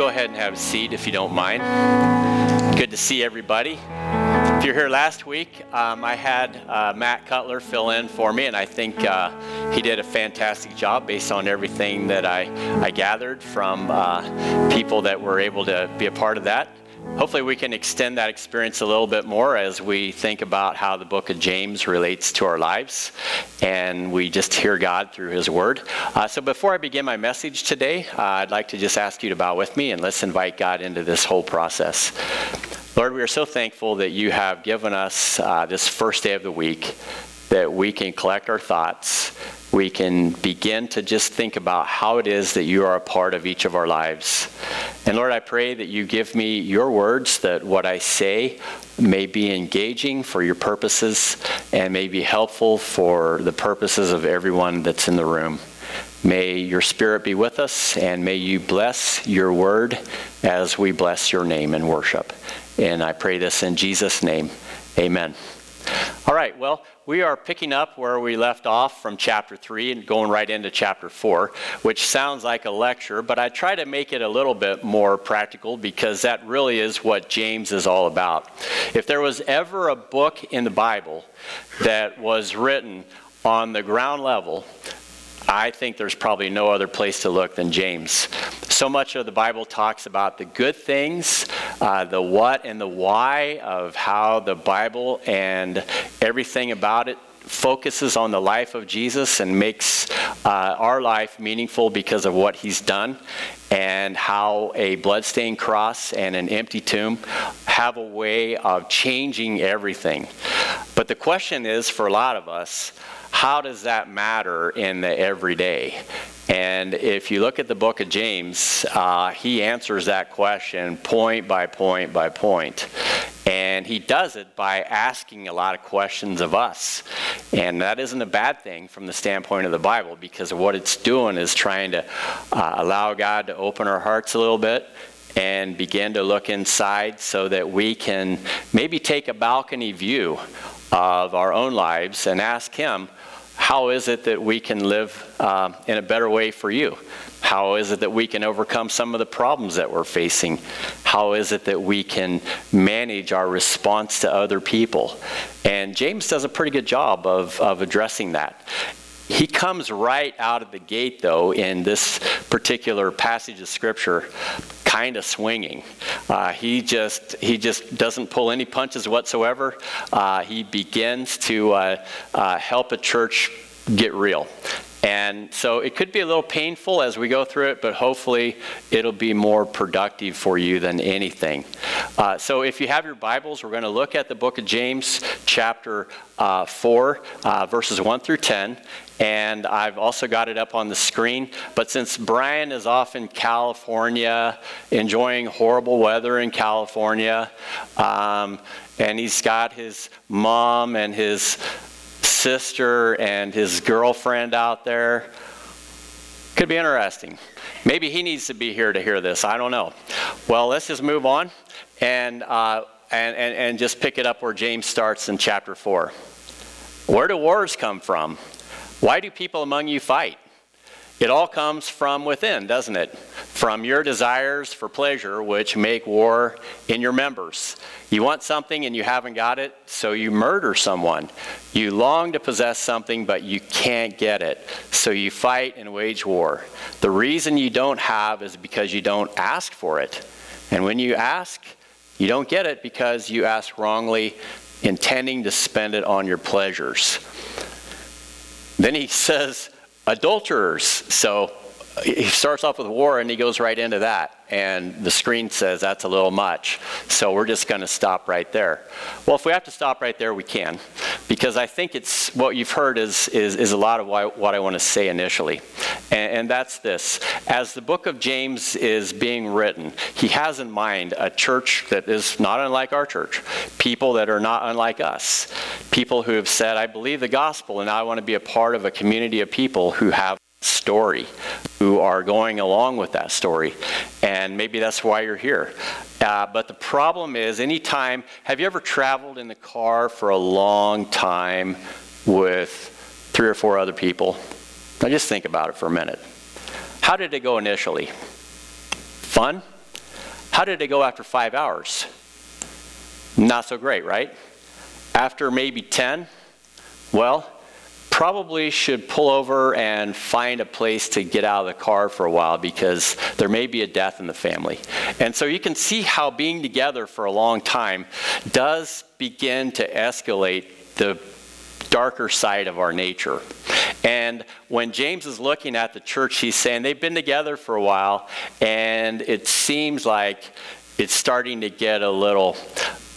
Go ahead and have a seat if you don't mind. Good to see everybody. If you're here last week, um, I had uh, Matt Cutler fill in for me, and I think uh, he did a fantastic job based on everything that I, I gathered from uh, people that were able to be a part of that hopefully we can extend that experience a little bit more as we think about how the book of James relates to our lives and we just hear God through his word. Uh, so before I begin my message today, uh, I'd like to just ask you to bow with me and let's invite God into this whole process. Lord, we are so thankful that you have given us uh, this first day of the week that we can collect our thoughts we can begin to just think about how it is that you are a part of each of our lives. And Lord, I pray that you give me your words, that what I say may be engaging for your purposes and may be helpful for the purposes of everyone that's in the room. May your spirit be with us and may you bless your word as we bless your name and worship. And I pray this in Jesus' name. Amen. All right, well, we are picking up where we left off from chapter 3 and going right into chapter 4, which sounds like a lecture, but I try to make it a little bit more practical because that really is what James is all about. If there was ever a book in the Bible that was written on the ground level, I think there's probably no other place to look than James. So much of the Bible talks about the good things, uh, the what and the why of how the Bible and everything about it focuses on the life of Jesus and makes uh, our life meaningful because of what he's done, and how a bloodstained cross and an empty tomb have a way of changing everything. But the question is for a lot of us, how does that matter in the everyday? And if you look at the book of James, uh, he answers that question point by point by point. And he does it by asking a lot of questions of us. And that isn't a bad thing from the standpoint of the Bible because what it's doing is trying to uh, allow God to open our hearts a little bit and begin to look inside so that we can maybe take a balcony view of our own lives and ask Him, how is it that we can live uh, in a better way for you? How is it that we can overcome some of the problems that we're facing? How is it that we can manage our response to other people? And James does a pretty good job of, of addressing that. He comes right out of the gate, though, in this particular passage of Scripture, kind of swinging. Uh, he just he just doesn't pull any punches whatsoever. Uh, he begins to uh, uh help a church get real. And so it could be a little painful as we go through it, but hopefully it'll be more productive for you than anything. Uh, so if you have your Bibles, we're going to look at the book of James, chapter uh, 4, uh, verses 1 through 10. And I've also got it up on the screen. But since Brian is off in California, enjoying horrible weather in California, um, and he's got his mom and his sister and his girlfriend out there. Could be interesting. Maybe he needs to be here to hear this. I don't know. Well, let's just move on and, uh, and, and, and just pick it up where James starts in chapter 4. Where do wars come from? Why do people among you fight? It all comes from within, doesn't it? From your desires for pleasure, which make war in your members. You want something and you haven't got it, so you murder someone. You long to possess something, but you can't get it, so you fight and wage war. The reason you don't have is because you don't ask for it. And when you ask, you don't get it because you ask wrongly, intending to spend it on your pleasures. Then he says, adulterers. So he starts off with war and he goes right into that and the screen says that's a little much. So we're just going to stop right there. Well, if we have to stop right there, we can, because I think it's what you've heard is, is, is a lot of why, what I want to say initially. And, and that's this. As the book of James is being written, he has in mind a church that is not unlike our church, people that are not unlike us, people who have said, I believe the gospel and I want to be a part of a community of people who have story, who are going along with that story. And maybe that's why you're here. Uh, but the problem is, anytime, have you ever traveled in the car for a long time with three or four other people? Now just think about it for a minute. How did it go initially? Fun? How did it go after five hours? Not so great, right? After maybe 10, well, probably should pull over and find a place to get out of the car for a while because there may be a death in the family. And so you can see how being together for a long time does begin to escalate the darker side of our nature. And when James is looking at the church, he's saying they've been together for a while, and it seems like it's starting to get a little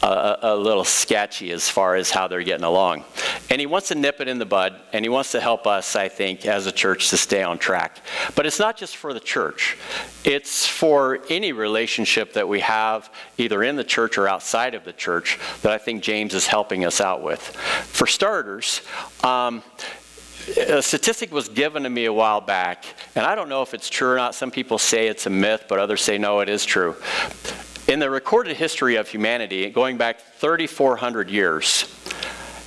a, a, little sketchy as far as how they're getting along. And he wants to nip it in the bud, and he wants to help us, I think, as a church to stay on track. But it's not just for the church, it's for any relationship that we have, either in the church or outside of the church, that I think James is helping us out with. For starters, um, a statistic was given to me a while back, and I don't know if it's true or not. Some people say it's a myth, but others say no, it is true. In the recorded history of humanity, going back 3,400 years,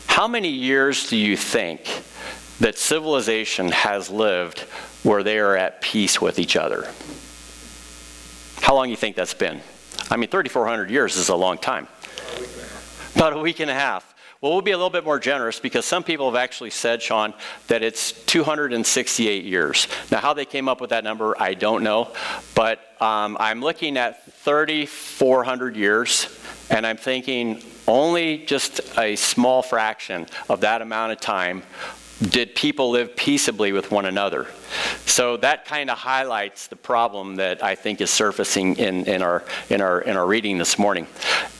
how many years do you think that civilization has lived where they are at peace with each other? How long do you think that's been? I mean, 3,400 years is a long time. About a week and a half. Well, we'll be a little bit more generous because some people have actually said, Sean, that it's 268 years. Now, how they came up with that number, I don't know. But um, I'm looking at 3,400 years, and I'm thinking only just a small fraction of that amount of time did people live peaceably with one another? So that kind of highlights the problem that I think is surfacing in, in, our, in, our, in our reading this morning.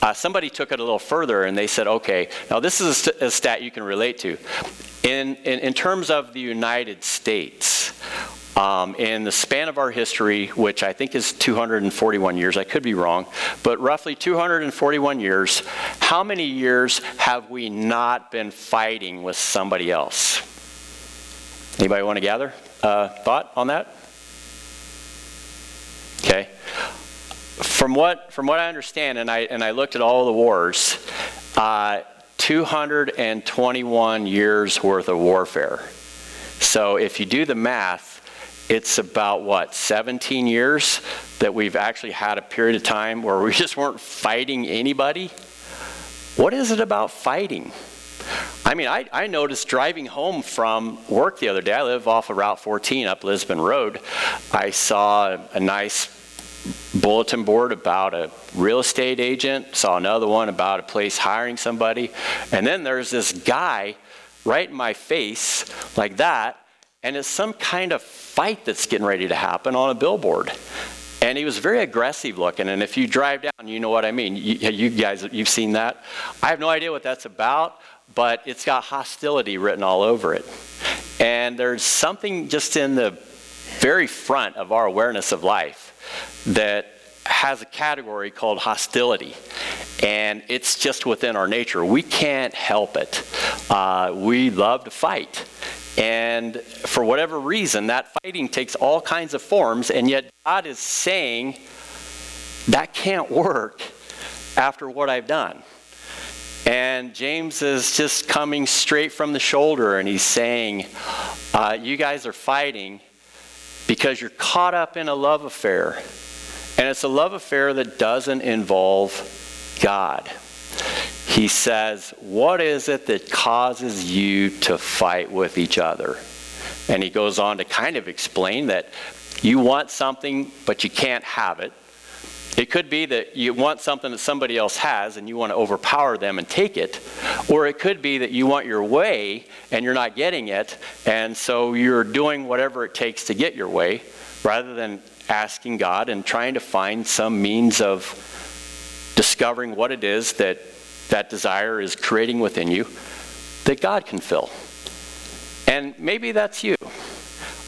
Uh, somebody took it a little further and they said, okay, now this is a, st- a stat you can relate to. In, in, in terms of the United States, um, in the span of our history, which I think is 241 years, I could be wrong, but roughly 241 years, how many years have we not been fighting with somebody else? Anybody want to gather uh, thought on that? Okay. From what from what I understand, and I and I looked at all the wars, uh, 221 years worth of warfare. So if you do the math, it's about what 17 years that we've actually had a period of time where we just weren't fighting anybody? What is it about fighting? I mean i, I noticed driving home from work the other day i live off of route 14 up lisbon road i saw a nice bulletin board about a real estate agent saw another one about a place hiring somebody and then there's this guy right in my face like that and it's some kind of fight that's getting ready to happen on a billboard. And he was very aggressive looking. And if you drive down, you know what I mean. You, you, guys, you've seen that. I have no idea what that's about, but it's got hostility written all over it. And there's something just in the very front of our awareness of life that has a category called hostility. And it's just within our nature. We can't help it. Uh, we love to fight. And for whatever reason, that fighting takes all kinds of forms, and yet God is saying, that can't work after what I've done. And James is just coming straight from the shoulder, and he's saying, uh, You guys are fighting because you're caught up in a love affair. And it's a love affair that doesn't involve God he says, What is it that causes you to fight with each other? And he goes on to kind of explain that you want something, but you can't have it. It could be that you want something that somebody else has and you want to overpower them and take it. Or it could be that you want your way and you're not getting it, and so you're doing whatever it takes to get your way rather than asking God and trying to find some means of discovering what it is that that desire is creating within you that God can fill. And maybe that's you.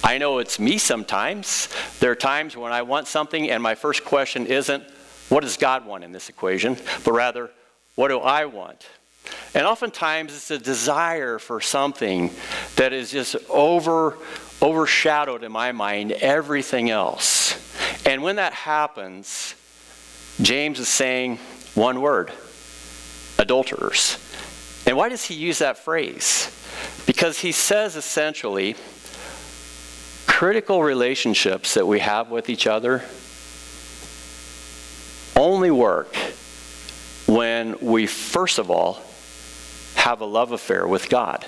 I know it's me sometimes. There are times when I want something, and my first question isn't, what does God want in this equation? But rather, what do I want? And oftentimes it's a desire for something that is just over overshadowed in my mind everything else. And when that happens, James is saying one word adulterers. And why does he use that phrase? Because he says essentially, critical relationships that we have with each other only work when we, first of all, have a love affair with God.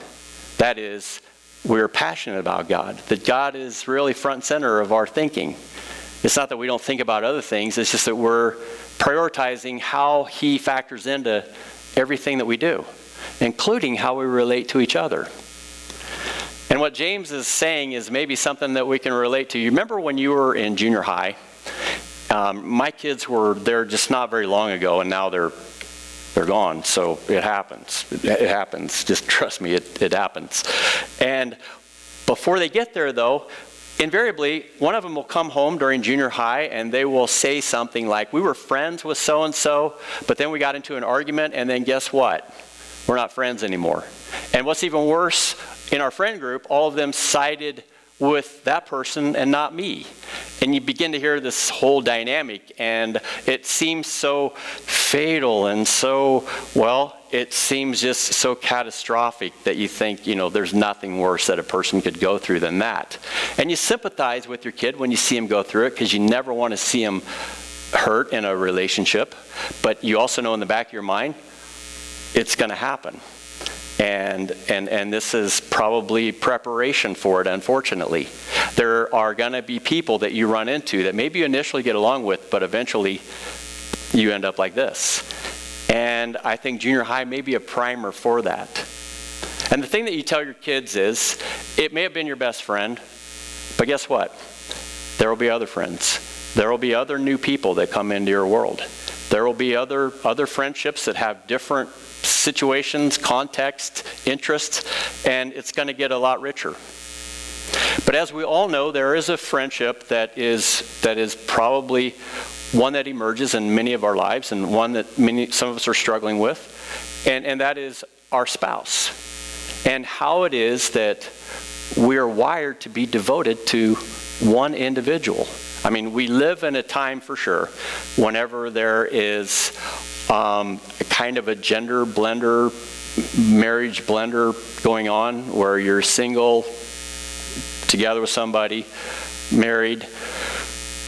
That is, we're passionate about God, that God is really front center of our thinking. It's not that we don't think about other things, it's just that we're prioritizing how He factors into everything that we do, including how we relate to each other. And what James is saying is maybe something that we can relate to. You remember when you were in junior high? Um, my kids were there just not very long ago, and now they're they're gone. So it happens. It happens. Just trust me, it, it happens. And before they get there, though, invariably, one of them will come home during junior high and they will say something like, We were friends with so and so, but then we got into an argument, and then guess what? We're not friends anymore. And what's even worse, in our friend group, all of them sided with that person and not me. And you begin to hear this whole dynamic, and it seems so fatal and so, well, it seems just so catastrophic that you think, you know, there's nothing worse that a person could go through than that. And you sympathize with your kid when you see him go through it because you never want to see him hurt in a relationship. But you also know in the back of your mind, it's going to happen. And, and, and this is probably preparation for it, unfortunately. There are going to be people that you run into that maybe you initially get along with, but eventually you end up like this. And I think junior high may be a primer for that. And the thing that you tell your kids is it may have been your best friend, but guess what? There will be other friends. There will be other new people that come into your world. There will be other, other friendships that have different situations, context, interests, and it's going to get a lot richer. But as we all know, there is a friendship that is, that is probably one that emerges in many of our lives and one that many, some of us are struggling with, and, and that is our spouse. And how it is that we are wired to be devoted to one individual. I mean, we live in a time for sure whenever there is um, a kind of a gender blender, marriage blender going on where you're single, together with somebody, married,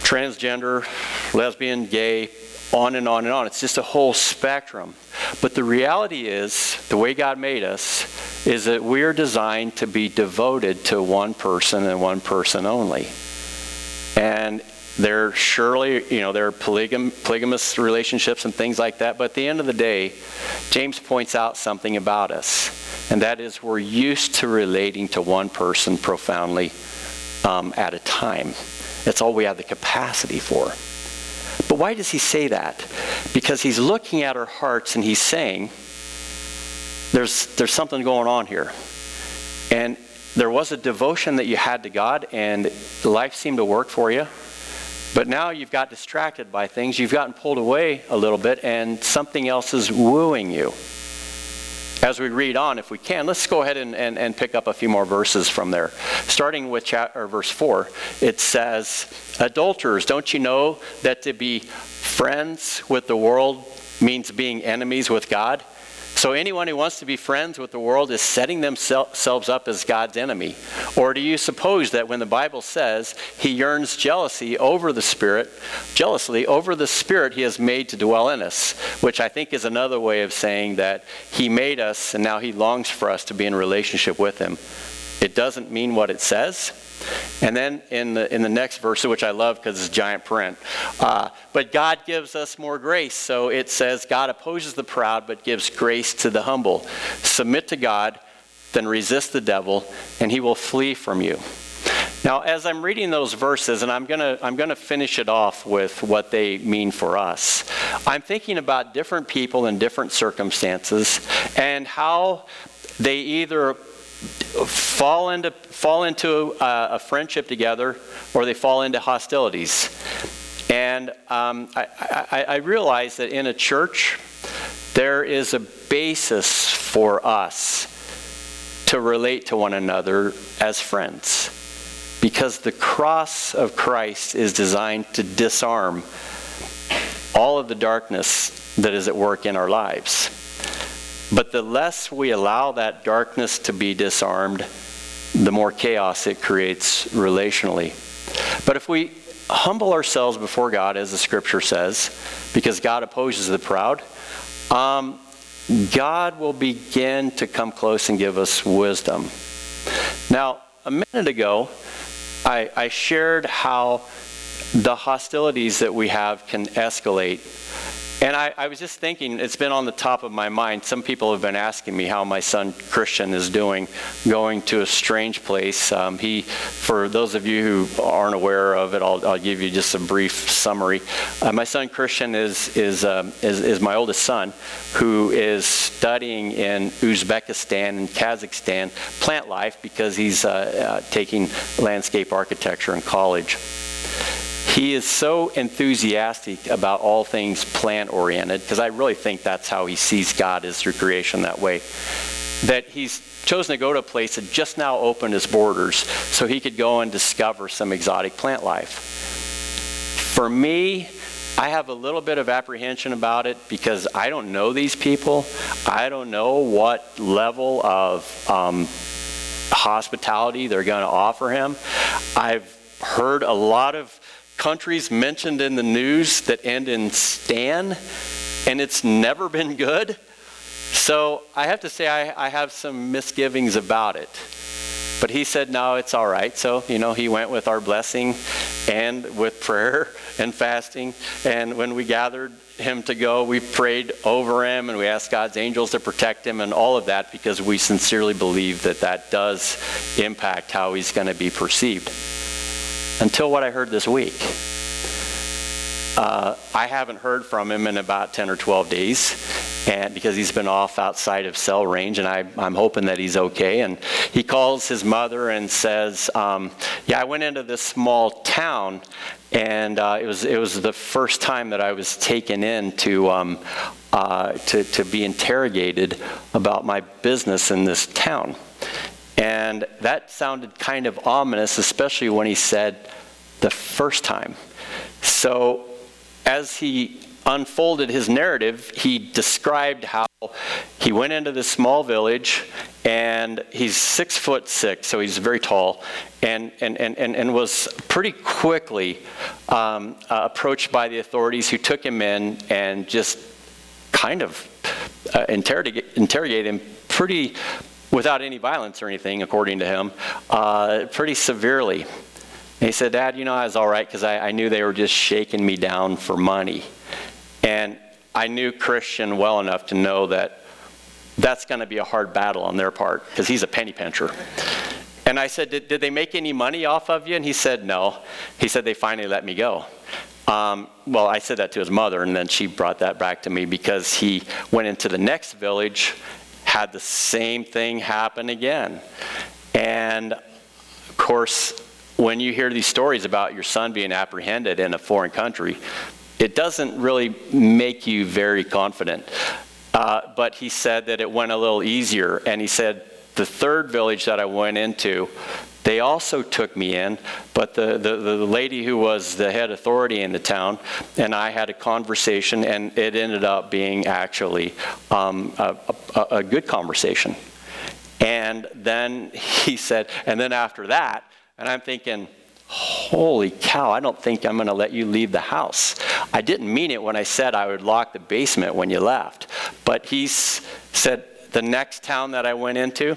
transgender, lesbian, gay, on and on and on. It's just a whole spectrum. But the reality is, the way God made us, is that we are designed to be devoted to one person and one person only. And there surely, you know, there are polygam, polygamous relationships and things like that, but at the end of the day, James points out something about us, and that is we're used to relating to one person profoundly um, at a time. That's all we have the capacity for. But why does he say that? Because he's looking at our hearts and he's saying, there's, there's something going on here. And there was a devotion that you had to God, and life seemed to work for you but now you've got distracted by things, you've gotten pulled away a little bit, and something else is wooing you. As we read on, if we can, let's go ahead and, and, and pick up a few more verses from there. Starting with chapter, verse 4, it says, Adulterers, don't you know that to be friends with the world means being enemies with God? So anyone who wants to be friends with the world is setting themselves up as God's enemy. Or do you suppose that when the Bible says he yearns jealousy over the Spirit, jealously over the Spirit he has made to dwell in us, which I think is another way of saying that he made us and now he longs for us to be in relationship with him. It doesn't mean what it says, and then in the, in the next verse, which I love because it's giant print, uh, but God gives us more grace. So it says, God opposes the proud, but gives grace to the humble. Submit to God, then resist the devil, and he will flee from you. Now, as I'm reading those verses, and I'm going to I'm to finish it off with what they mean for us, I'm thinking about different people in different circumstances and how they either fall into, fall into a, a friendship together or they fall into hostilities. And um, I, I, I realize that in a church, there is a basis for us to relate to one another as friends. Because the cross of Christ is designed to disarm all of the darkness that is at work in our lives. But the less we allow that darkness to be disarmed, the more chaos it creates relationally. But if we humble ourselves before God, as the scripture says, because God opposes the proud, um, God will begin to come close and give us wisdom. Now, a minute ago, I, I shared how the hostilities that we have can escalate and I, I, was just thinking, it's been on the top of my mind. Some people have been asking me how my son Christian is doing, going to a strange place. Um, he, for those of you who aren't aware of it, I'll, I'll give you just a brief summary. Uh, my son Christian is is, um, is is my oldest son, who is studying in Uzbekistan and Kazakhstan plant life because he's uh, uh, taking landscape architecture in college. He is so enthusiastic about all things plant oriented, because I really think that's how he sees God is through creation that way, that he's chosen to go to a place that just now opened his borders so he could go and discover some exotic plant life. For me, I have a little bit of apprehension about it because I don't know these people. I don't know what level of um, hospitality they're going to offer him. I've heard a lot of countries mentioned in the news that end in Stan, and it's never been good. So I have to say, I, I have some misgivings about it. But he said, no, it's all right. So, you know, he went with our blessing and with prayer and fasting. And when we gathered him to go, we prayed over him and we asked God's angels to protect him and all of that because we sincerely believe that that does impact how he's going to be perceived until what I heard this week. Uh, I haven't heard from him in about 10 or 12 days, and because he's been off outside of cell range, and I, am hoping that he's okay. And he calls his mother and says, um, "Yeah, I went into this small town, and uh, it was it was the first time that I was taken in to." Um, uh, to, to be interrogated about my business in this town. And that sounded kind of ominous, especially when he said the first time. So, as he unfolded his narrative, he described how he went into this small village and he's six foot six, so he's very tall, and, and, and, and, and was pretty quickly um, uh, approached by the authorities who took him in and just kind of uh, interrogate, interrogate him pretty without any violence or anything, according to him, uh, pretty severely. And he said, Dad, you know, I was all right because I, I knew they were just shaking me down for money. And I knew Christian well enough to know that that's going to be a hard battle on their part because he's a penny pincher. And I said, did, did, they make any money off of you? And he said, No. He said, They finally let me go. Um, well, I said that to his mother, and then she brought that back to me because he went into the next village had the same thing happen again. And of course, when you hear these stories about your son being apprehended in a foreign country, it doesn't really make you very confident. Uh, but he said that it went a little easier. And he said, the third village that I went into, they also took me in, but the, the, the lady who was the head authority in the town and I had a conversation, and it ended up being actually um, a, a, a good conversation. And then he said, and then after that, and I'm thinking, holy cow, I don't think I'm going to let you leave the house. I didn't mean it when I said I would lock the basement when you left. But he said, the next town that I went into,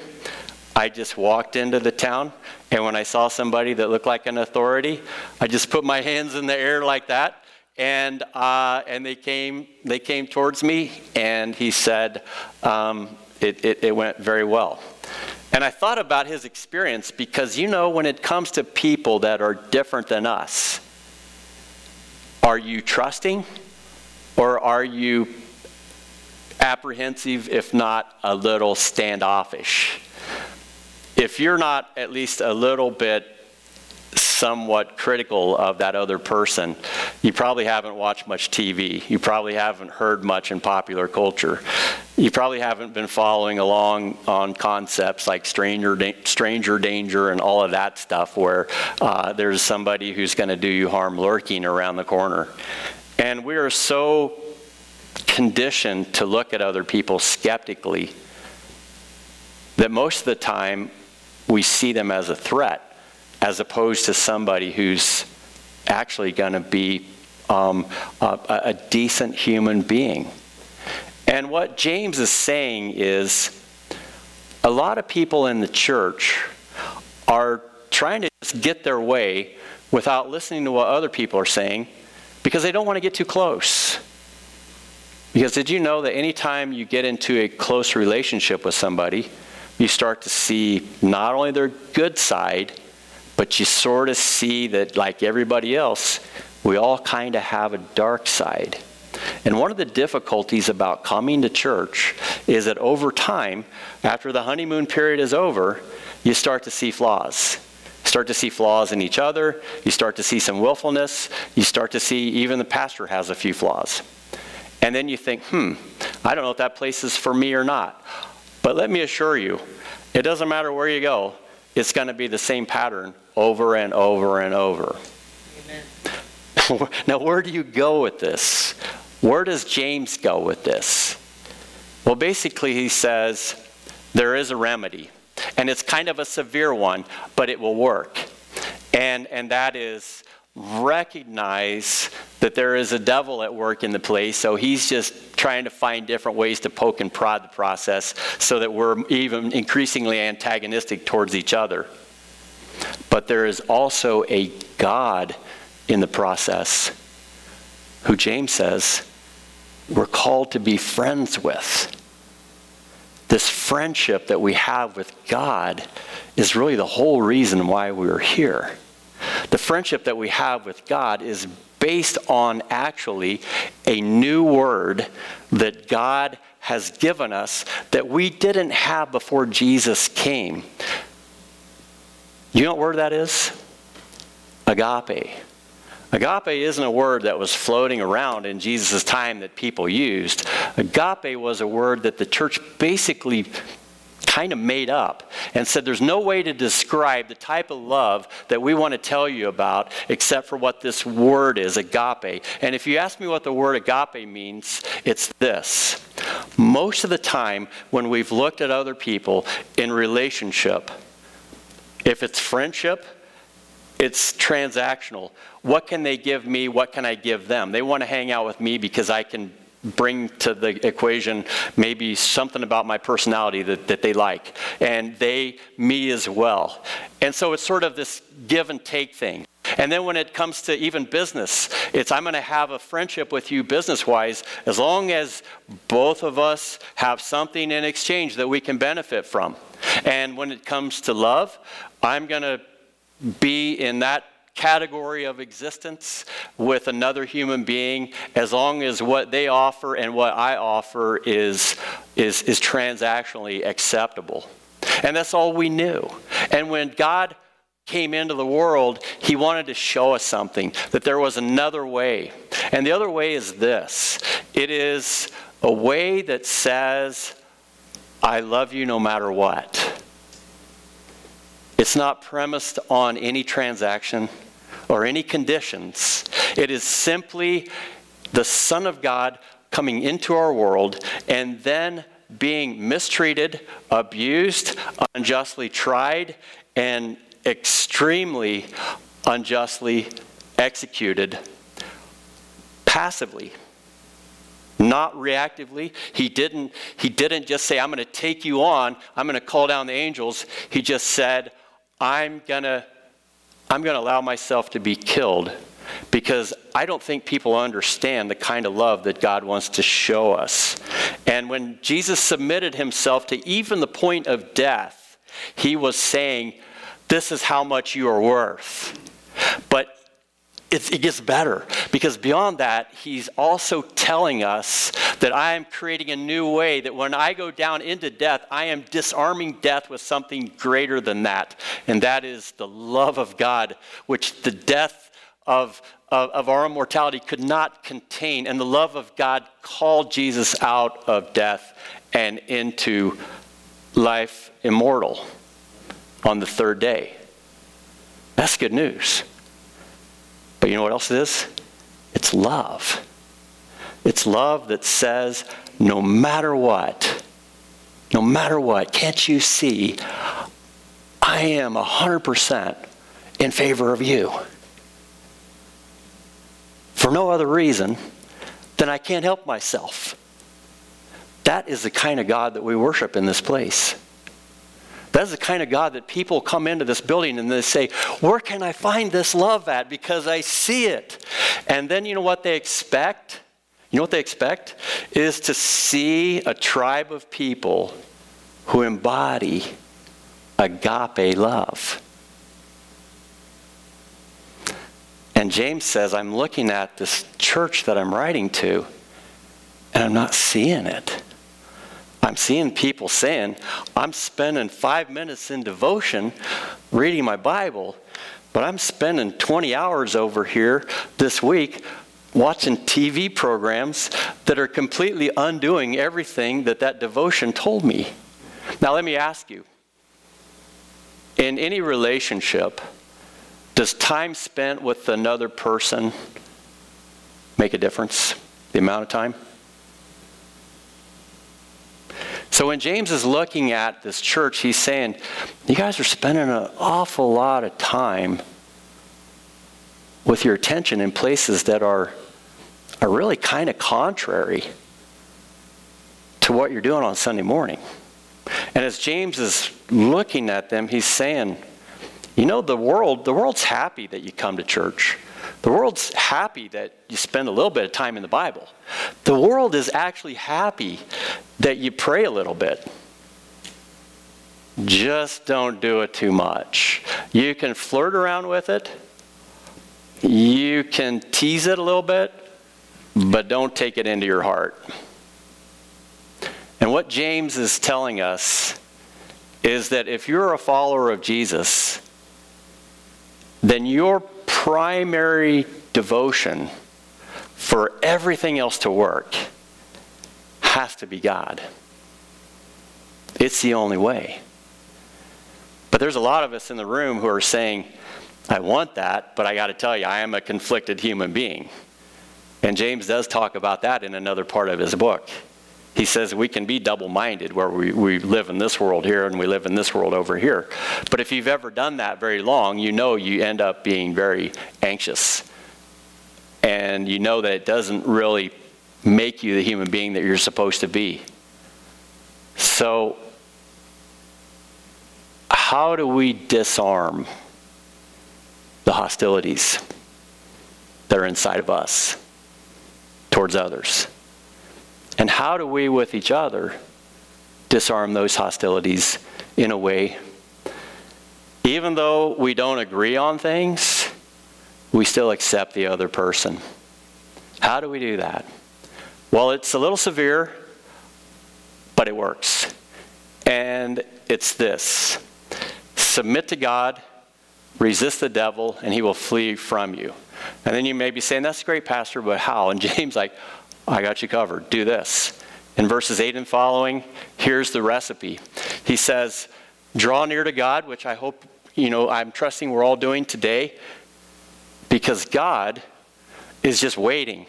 I just walked into the town, and when I saw somebody that looked like an authority, I just put my hands in the air like that, and uh, and they came they came towards me, and he said, um, it, it, it went very well. And I thought about his experience because you know, when it comes to people that are different than us, are you trusting or are you apprehensive, if not a little standoffish? If you're not at least a little bit somewhat critical of that other person, you probably haven't watched much TV. You probably haven't heard much in popular culture. You probably haven't been following along on concepts like stranger, da- stranger danger and all of that stuff, where uh, there's somebody who's going to do you harm lurking around the corner. And we are so conditioned to look at other people skeptically that most of the time we see them as a threat as opposed to somebody who's actually going to be um, a, a decent human being. And what James is saying is a lot of people in the church are trying to just get their way without listening to what other people are saying because they don't want to get too close. Because did you know that anytime you get into a close relationship with somebody, you start to see not only their good side, but you sort of see that, like everybody else, we all kind of have a dark side. And one of the difficulties about coming to church is that over time, after the honeymoon period is over, you start to see flaws. start to see flaws in each other. You start to see some willfulness. You start to see even the pastor has a few flaws. And then you think, hmm, I don't know if that place is for me or not. But let me assure you, it doesn't matter where you go, it's going to be the same pattern over and over and over. Amen. now, where do you go with this? Where does James go with this? Well, basically, he says there is a remedy, and it's kind of a severe one, but it will work. And, and that is recognize that there is a devil at work in the place, so he's just trying to find different ways to poke and prod the process so that we're even increasingly antagonistic towards each other. But there is also a God in the process who James says we're called to be friends with. This friendship that we have with God is really the whole reason why we're here. The friendship that we have with God is based on actually a new word that God has given us that we didn't have before Jesus came. You know what word that is? Agape. Agape isn't a word that was floating around in Jesus' time that people used. Agape was a word that the church basically kind of made up and said there's no way to describe the type of love that we want to tell you about except for what this word is agape. And if you ask me what the word agape means, it's this. Most of the time, when we've looked at other people in relationship, if it's friendship, it's transactional. What can they give me? What can I give them? They want to hang out with me because I can bring to the equation maybe something about my personality that, that they like, and they me as well. And so it's sort of this give and take thing. And then when it comes to even business, it's I'm going to have a friendship with you business wise as long as both of us have something in exchange that we can benefit from. And when it comes to love, I'm going to be in that category of existence with another human being as long as what they offer and what I offer is, is, is transactionally acceptable. And that's all we knew. And when God came into the world, he wanted to show us something that there was another way. And the other way is this it is a way that says, I love you no matter what. It's not premised on any transaction or any conditions. It is simply the Son of God coming into our world and then being mistreated, abused, unjustly tried, and extremely unjustly executed passively not reactively. He didn't he didn't just say i'm going to take you on. I'm going to call down the angels. He just said i'm going to I'm going to allow myself to be killed because I don't think people understand the kind of love that God wants to show us. And when Jesus submitted himself to even the point of death, he was saying, This is how much you are worth. But it, it gets better because beyond that, he's also telling us that I am creating a new way, that when I go down into death, I am disarming death with something greater than that. And that is the love of God, which the death of, of, of our immortality could not contain. And the love of God called Jesus out of death and into life immortal on the third day. That's good news. But you know what else it is? It's love. It's love that says, no matter what, no matter what, can't you see, I am 100% in favor of you. for no other reason than I can't help myself. That is the kind of God that we worship in this place. That's the kind of God that people come into this building and they say, Where can I find this love at? Because I see it. And then you know what they expect? You know what they expect? Is to see a tribe of people who embody agape love. And James says, I'm looking at this church that I'm writing to, and I'm not seeing it. I'm seeing people saying, I'm spending five minutes in devotion reading my Bible, but I'm spending 20 hours over here this week watching TV programs that are completely undoing everything that that devotion told me. Now, let me ask you in any relationship, does time spent with another person make a difference? The amount of time? So when James is looking at this church, he's saying, You guys are spending an awful lot of time with your attention in places that are, are really kind of contrary to what you're doing on Sunday morning. And as James is looking at them, he's saying, You know, the world, the world's happy that you come to church. The world's happy that you spend a little bit of time in the Bible. The world is actually happy that you pray a little bit. Just don't do it too much. You can flirt around with it, you can tease it a little bit, but don't take it into your heart. And what James is telling us is that if you're a follower of Jesus, then your primary devotion for everything else to work has to be God. It's the only way. But there's a lot of us in the room who are saying, I want that, but I got to tell you, I am a conflicted human being. And James does talk about that in another part of his book. He says we can be double minded where we, we live in this world here and we live in this world over here. But if you've ever done that very long, you know you end up being very anxious. And you know that it doesn't really make you the human being that you're supposed to be. So, how do we disarm the hostilities that are inside of us towards others? And how do we, with each other, disarm those hostilities in a way? Even though we don't agree on things, we still accept the other person. How do we do that? Well, it's a little severe, but it works. And it's this submit to God, resist the devil, and he will flee from you. And then you may be saying, That's great, Pastor, but how? And James, like, I got you covered. Do this. In verses 8 and following, here's the recipe. He says, Draw near to God, which I hope, you know, I'm trusting we're all doing today, because God is just waiting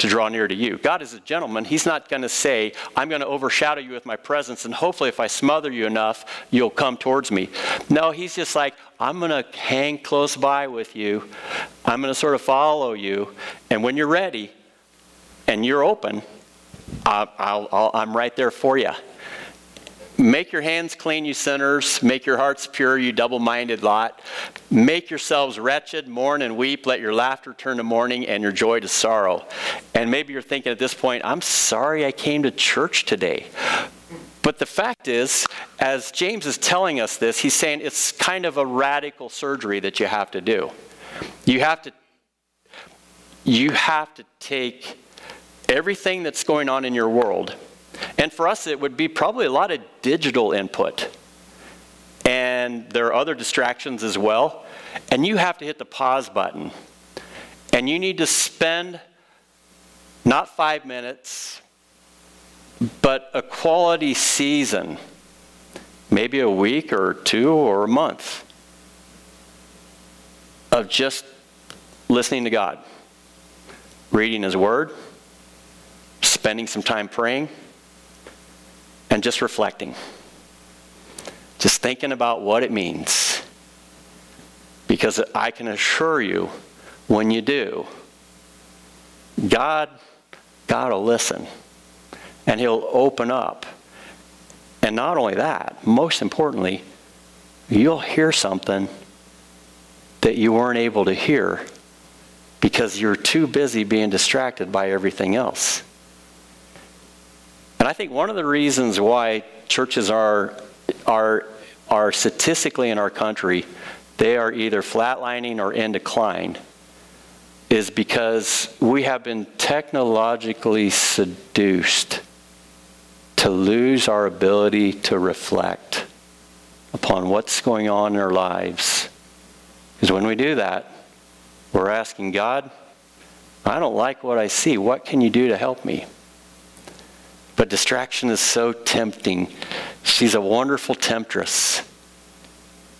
to draw near to you. God is a gentleman. He's not going to say, I'm going to overshadow you with my presence, and hopefully, if I smother you enough, you'll come towards me. No, He's just like, I'm going to hang close by with you. I'm going to sort of follow you. And when you're ready, and you're open, i am right there for you. Make your hands clean, you sinners. Make your hearts pure, you double minded lot. Make yourselves wretched, mourn and weep. Let your laughter turn to mourning and your joy to sorrow. And maybe you're thinking at this point, I'm sorry I came to church today. But the fact is, as James is telling us this, he's saying it's kind of a radical surgery that you have to do. You have to you have to take everything that's going on in your world. And for us, it would be probably a lot of digital input. And there are other distractions as well. And you have to hit the pause button. And you need to spend not five minutes, but a quality season, maybe a week or two or a month, of just listening to God, reading His Word spending some time praying, and just reflecting. Just thinking about what it means. Because I can assure you, when you do, God, God will listen and He'll open up. And not only that, most importantly, you'll hear something that you weren't able to hear because you're too busy being distracted by everything else. I think one of the reasons why churches are, are, are statistically in our country, they are either flatlining or in decline, is because we have been technologically seduced to lose our ability to reflect upon what's going on in our lives. Because when we do that, we're asking God, I don't like what I see. What can you do to help me? But distraction is so tempting. She's a wonderful temptress,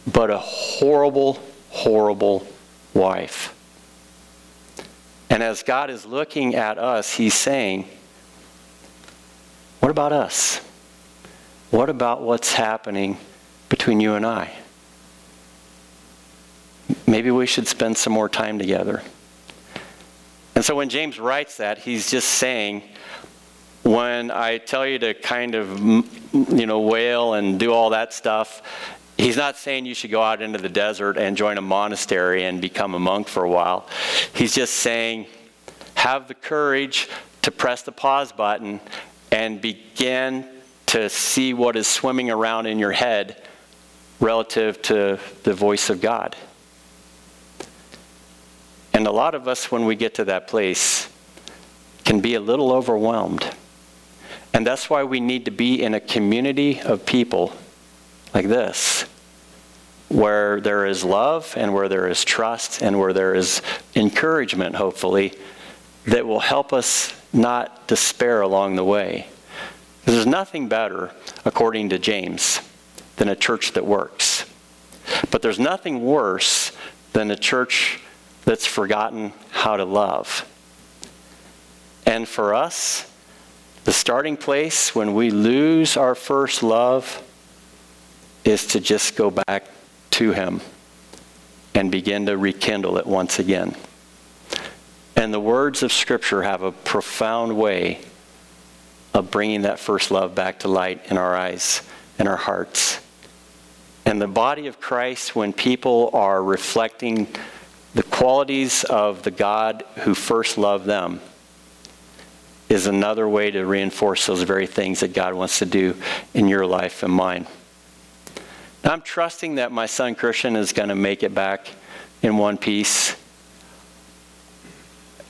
but a horrible, horrible wife. And as God is looking at us, He's saying, What about us? What about what's happening between you and I? Maybe we should spend some more time together. And so when James writes that, he's just saying, when I tell you to kind of, you know, wail and do all that stuff, he's not saying you should go out into the desert and join a monastery and become a monk for a while. He's just saying, have the courage to press the pause button and begin to see what is swimming around in your head relative to the voice of God. And a lot of us, when we get to that place, can be a little overwhelmed. And that's why we need to be in a community of people like this, where there is love and where there is trust and where there is encouragement, hopefully, that will help us not despair along the way. There's nothing better, according to James, than a church that works. But there's nothing worse than a church that's forgotten how to love. And for us, the starting place when we lose our first love is to just go back to Him and begin to rekindle it once again. And the words of Scripture have a profound way of bringing that first love back to light in our eyes and our hearts. And the body of Christ, when people are reflecting the qualities of the God who first loved them, is another way to reinforce those very things that God wants to do in your life and mine. Now, I'm trusting that my son Christian is going to make it back in one piece.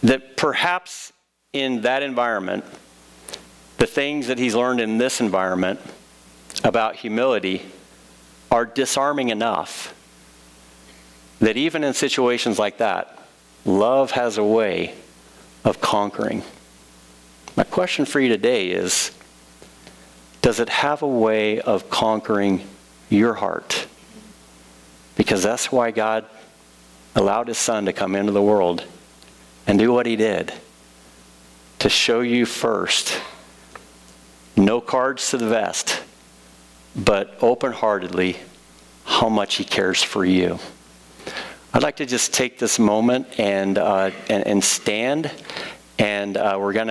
That perhaps in that environment, the things that he's learned in this environment about humility are disarming enough that even in situations like that, love has a way of conquering. My question for you today is Does it have a way of conquering your heart? Because that's why God allowed His Son to come into the world and do what He did to show you first no cards to the vest, but open heartedly how much He cares for you. I'd like to just take this moment and, uh, and, and stand, and uh, we're going to